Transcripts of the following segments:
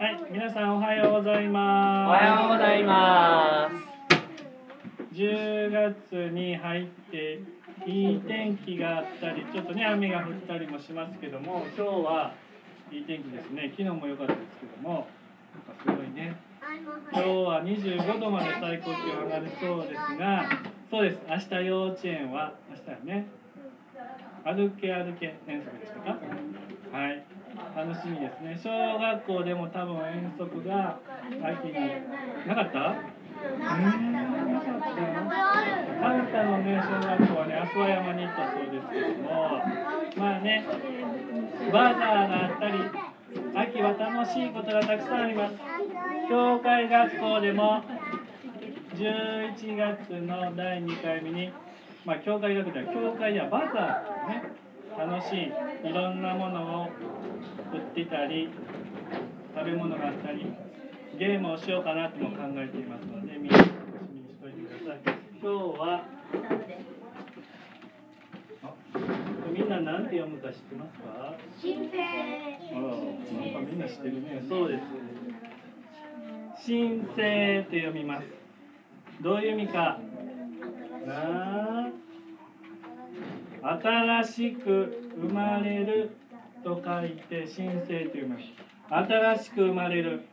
はい、皆さんおはようございおます。はようございます。10月に入っていい天気があったり、ちょっとね雨が降ったりもしますけども、今日はいい天気ですね。昨日も良かったですけども、なんかすごいね。今日は25度まで最高気温上がりそうですが、そうです。明日幼稚園は明日はね。歩け歩け遠足でしたか？はい。楽しみですね。小学校でも多分遠足が秋になかった？うーんなかった。あなたのね小学校はね阿諏訪山に行ったそうですけども、まあねバザーがあったり、秋は楽しいことがたくさんあります。教会学校でも11月の第2回目に、まあ、教会学校では教会やバザーね楽しいいろんなものを売ってたり食べ物があったりゲームをしようかなとも考えていますのでみんな楽しみにしておいてください。今日はあみんな何て読むか知ってますか？新生。あらなんかみんな知ってるね。そうです。新生と読みます。どういう意味か？なあ新しく生まれると書いて新生と読みます新しく生まれる。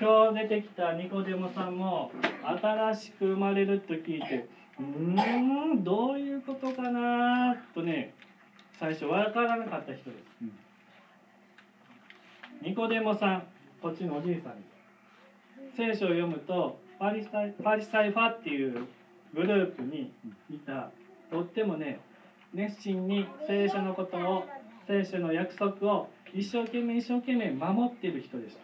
今日出てきたニコデモさんも新しく生まれると聞いてうーんどういうことかなとね最初わからなかった人です、ニコデモさんこっちのおじいさん。です聖書を読むとパリサイパリサイファっていうグループにいたとってもね熱心に聖書のことを聖書の約束を一生懸命一生懸命守っている人でした。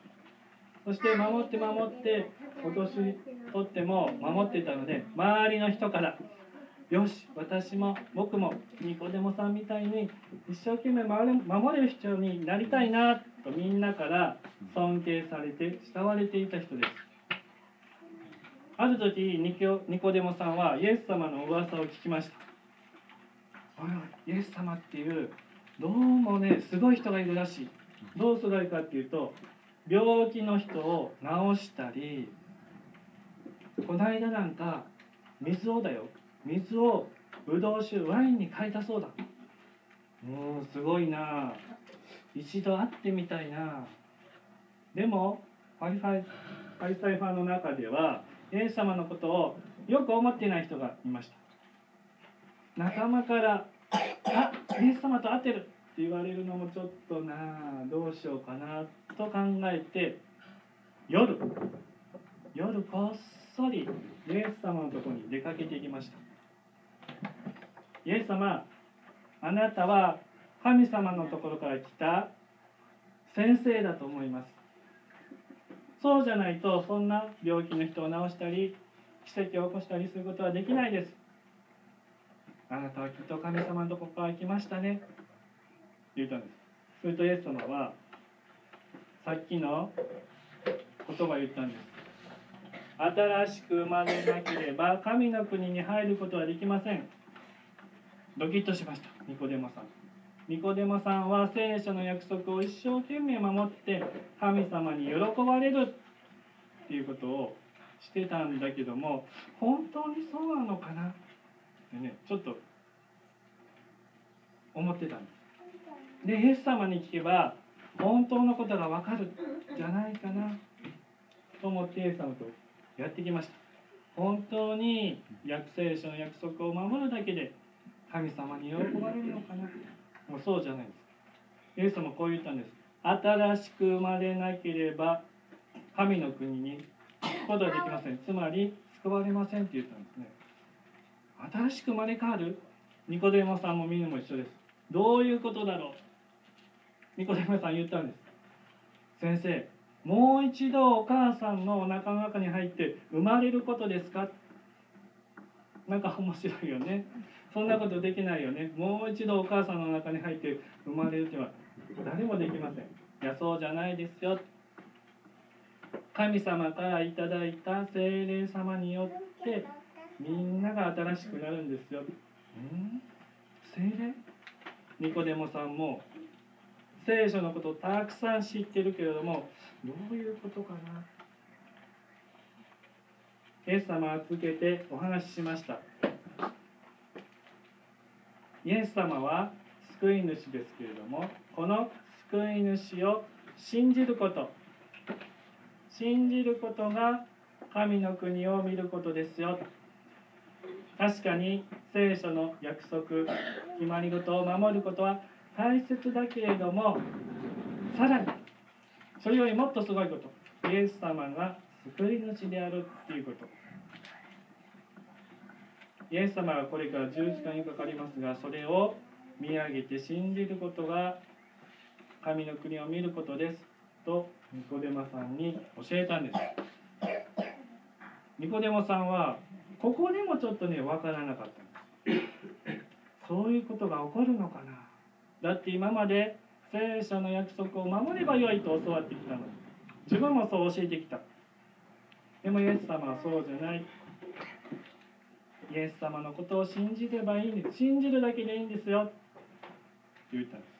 そして守って守って今年とっても守ってたので周りの人からよし私も僕もニコデモさんみたいに一生懸命守れ守れる人になりたいなとみんなから尊敬されて慕われていた人です。ある時ニコニコデモさんはイエス様の噂を聞きました。おいおいイエス様っていうどうもねすごい人がいるらしい。どうすごいかっていうと病気の人を治したりこの間なんか水をだよ。水をブドウ酒ワインに変えたそうだ。もうすごいな。一度会ってみたいな。でもパリファイパリサイファーの中ではイエス様のことをよく思っていない人がいました仲間から「あイエス様と会ってる!」って言われるのもちょっとなどうしようかなと考えて夜夜こっそりイエス様のとこに出かけていきましたイエス様あなたは神様のところから来た先生だと思いますそうじゃないとそんな病気の人を治したり奇跡を起こしたりすることはできないですあなたはきっと神様のとこから来ましたね。言ったんです。するとイエス様はさっきの言葉言ったんです。新しく生まれなければ神の国に入ることはできません。ドキッとしました。ニコデモさん。ニコデモさんは聖書の約束を一生懸命守って神様に喜ばれる。っていうことをしてたんだけども本当にそうなのかな？ってねちょっと思ってたんですでイエス様に聞けば本当のことがわかるんじゃないかなと思ってイエス様とやってきました。本当に約聖書の約束を守るだけで神様に喜ばれるのかな。もうそうじゃないです。イエス様こう言ったんです。新しく生まれなければ神の国に行くことはできません。つまり救われませんって言ったんですね。新しく生まれ変わる。ニコデモさんもみんなも一緒です。どういうことだろう。ニコデモさん言ったんです。先生もう一度お母さんのお腹の中に入って生まれることですか？なんか面白いよね。そんなことできないよね。もう一度お母さんの中に入って生まれるっては誰もできません。いやそうじゃないですよ。神様からいただいた精霊様によってみんなが新しくなるんですよ。ん？精霊？ニコデモさんも聖書のことをたくさん知ってるけれどもどういうことかな？イエス様は続けてお話ししました。イエス様は救い主ですけれどもこの救い主を信じること信じることが神の国を見ることですよ確かに聖書の約束決まり事を守ることは大切だけれどもさらにそれよりもっとすごいことイエス様が救い主であるっていうこと。イエス様はこれから10時間にかかりますがそれを見上げて信じることが神の国を見ることですとニコデマさんに教えたんです。ニコデモさんはここでもちょっとね分からなかったんです。そういうことが起こるのかな。だって今まで聖書の約束を守ればよいと教わってきたのに。自分もそう教えてきた。でもイエス様はそうじゃない。イエス様のことを信じればいいんです。信じるだけでいいんですよ。って言ったんです。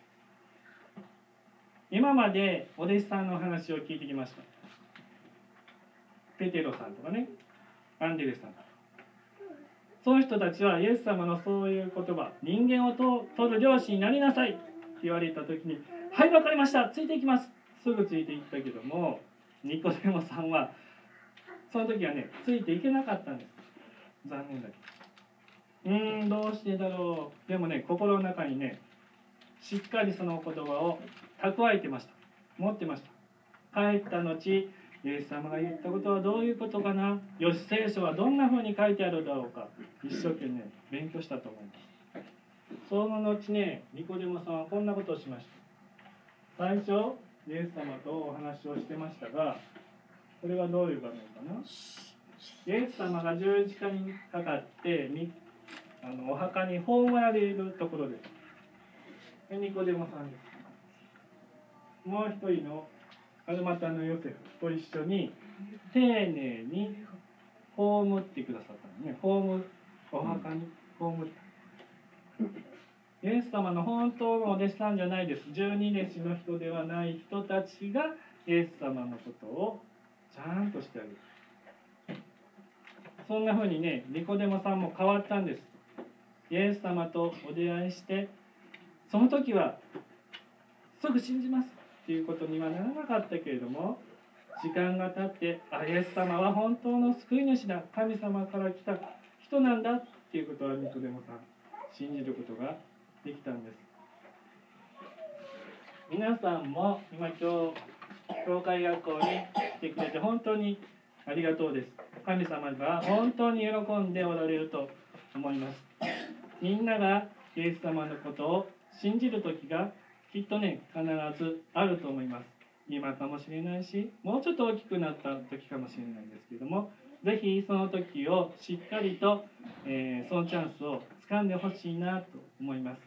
今までお弟子さんの話を聞いてきました。ペテロさんとかね。アンデレさんその人たちはイエス様のそういう言葉人間を取る漁師になりなさいって言われた時に「はい分かりましたついていきます」すぐついていったけどもニコデモさんはその時はねついていけなかったんです。残念だけど。うーんどうしてだろう。でもね心の中にねしっかりその言葉を蓄えてました。持ってました。帰った後イエス様が言ったことはどういうことかな？よし聖書はどんな風に書いてあるだろうか？一生懸命勉強したと思います。その後ねニコデモさんはこんなことをしました。最初イエス様とお話をしてましたがこれはどういう場面かな？イエス様が十字架にかかってあのお墓に葬られるところです。ニコデモさんです。もう一人のアルマタのヨセフと一緒に丁寧に葬ってくださったのね。葬お墓に葬った。イエス様の本当のお弟子さんじゃないです。十二弟子の人ではない人たちがイエス様のことをちゃんとしてあげる。そんな風にねニコデモさんも変わったんです。イエス様とお出会いしてその時はすぐ信じます。っていうことにはならなかったけれども時間が経ってあイエス様は本当の救い主だ神様から来た人なんだっていうことはニコデモさん信じることができたんです。皆さんも今今日教会学校に来てくれて本当にありがとうです。神様が本当に喜んでおられると思います。みんながイエス様のことを信じる時がきっとね必ずあると思います。今かもしれないしもうちょっと大きくなった時かもしれないんですけども是非その時をしっかりと、えー、そのチャンスを掴んでほしいなと思います。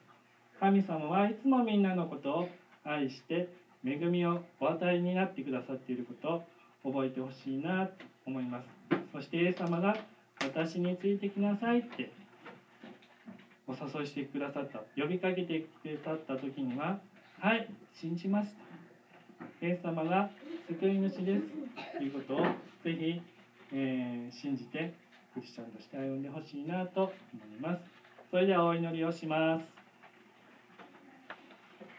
神様はいつもみんなのことを愛して恵みをお与えになってくださっていることを覚えてほしいなと思います。そしてイエス様が私についてきなさいってお誘いしてくださった呼びかけてくださった時にははい信じます。イエス様が救い主です。ということをぜひ、えー、信じてクリスチャンとして歩んでほしいなと思います。それではお祈りをします。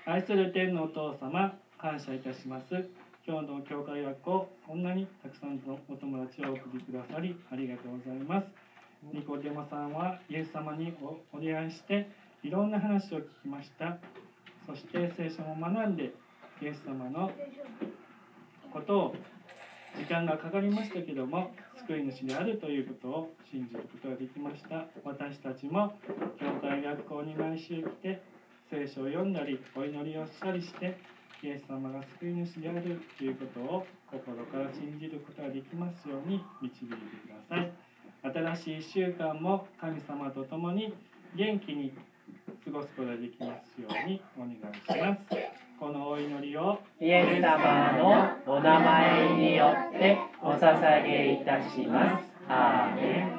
愛する天のお父様感謝いたします。今日の教会学校こんなにたくさんのお友達をお送りくださりありがとうございます。ニコデモさんはイエス様にお出会いしていろんな話を聞きました。そして聖書も学んでイエス様のことを時間がかかりましたけども救い主であるということを信じることができました。私たちも教会学校に毎週来て聖書を読んだりお祈りをしたりしてイエス様が救い主であるということを心から信じることができますように導いてください。新しい1週間も神様と共に元気に過ごすことができますようにお願いします。このお祈りをイエス様のお名前によってお捧げいたします。アーメン。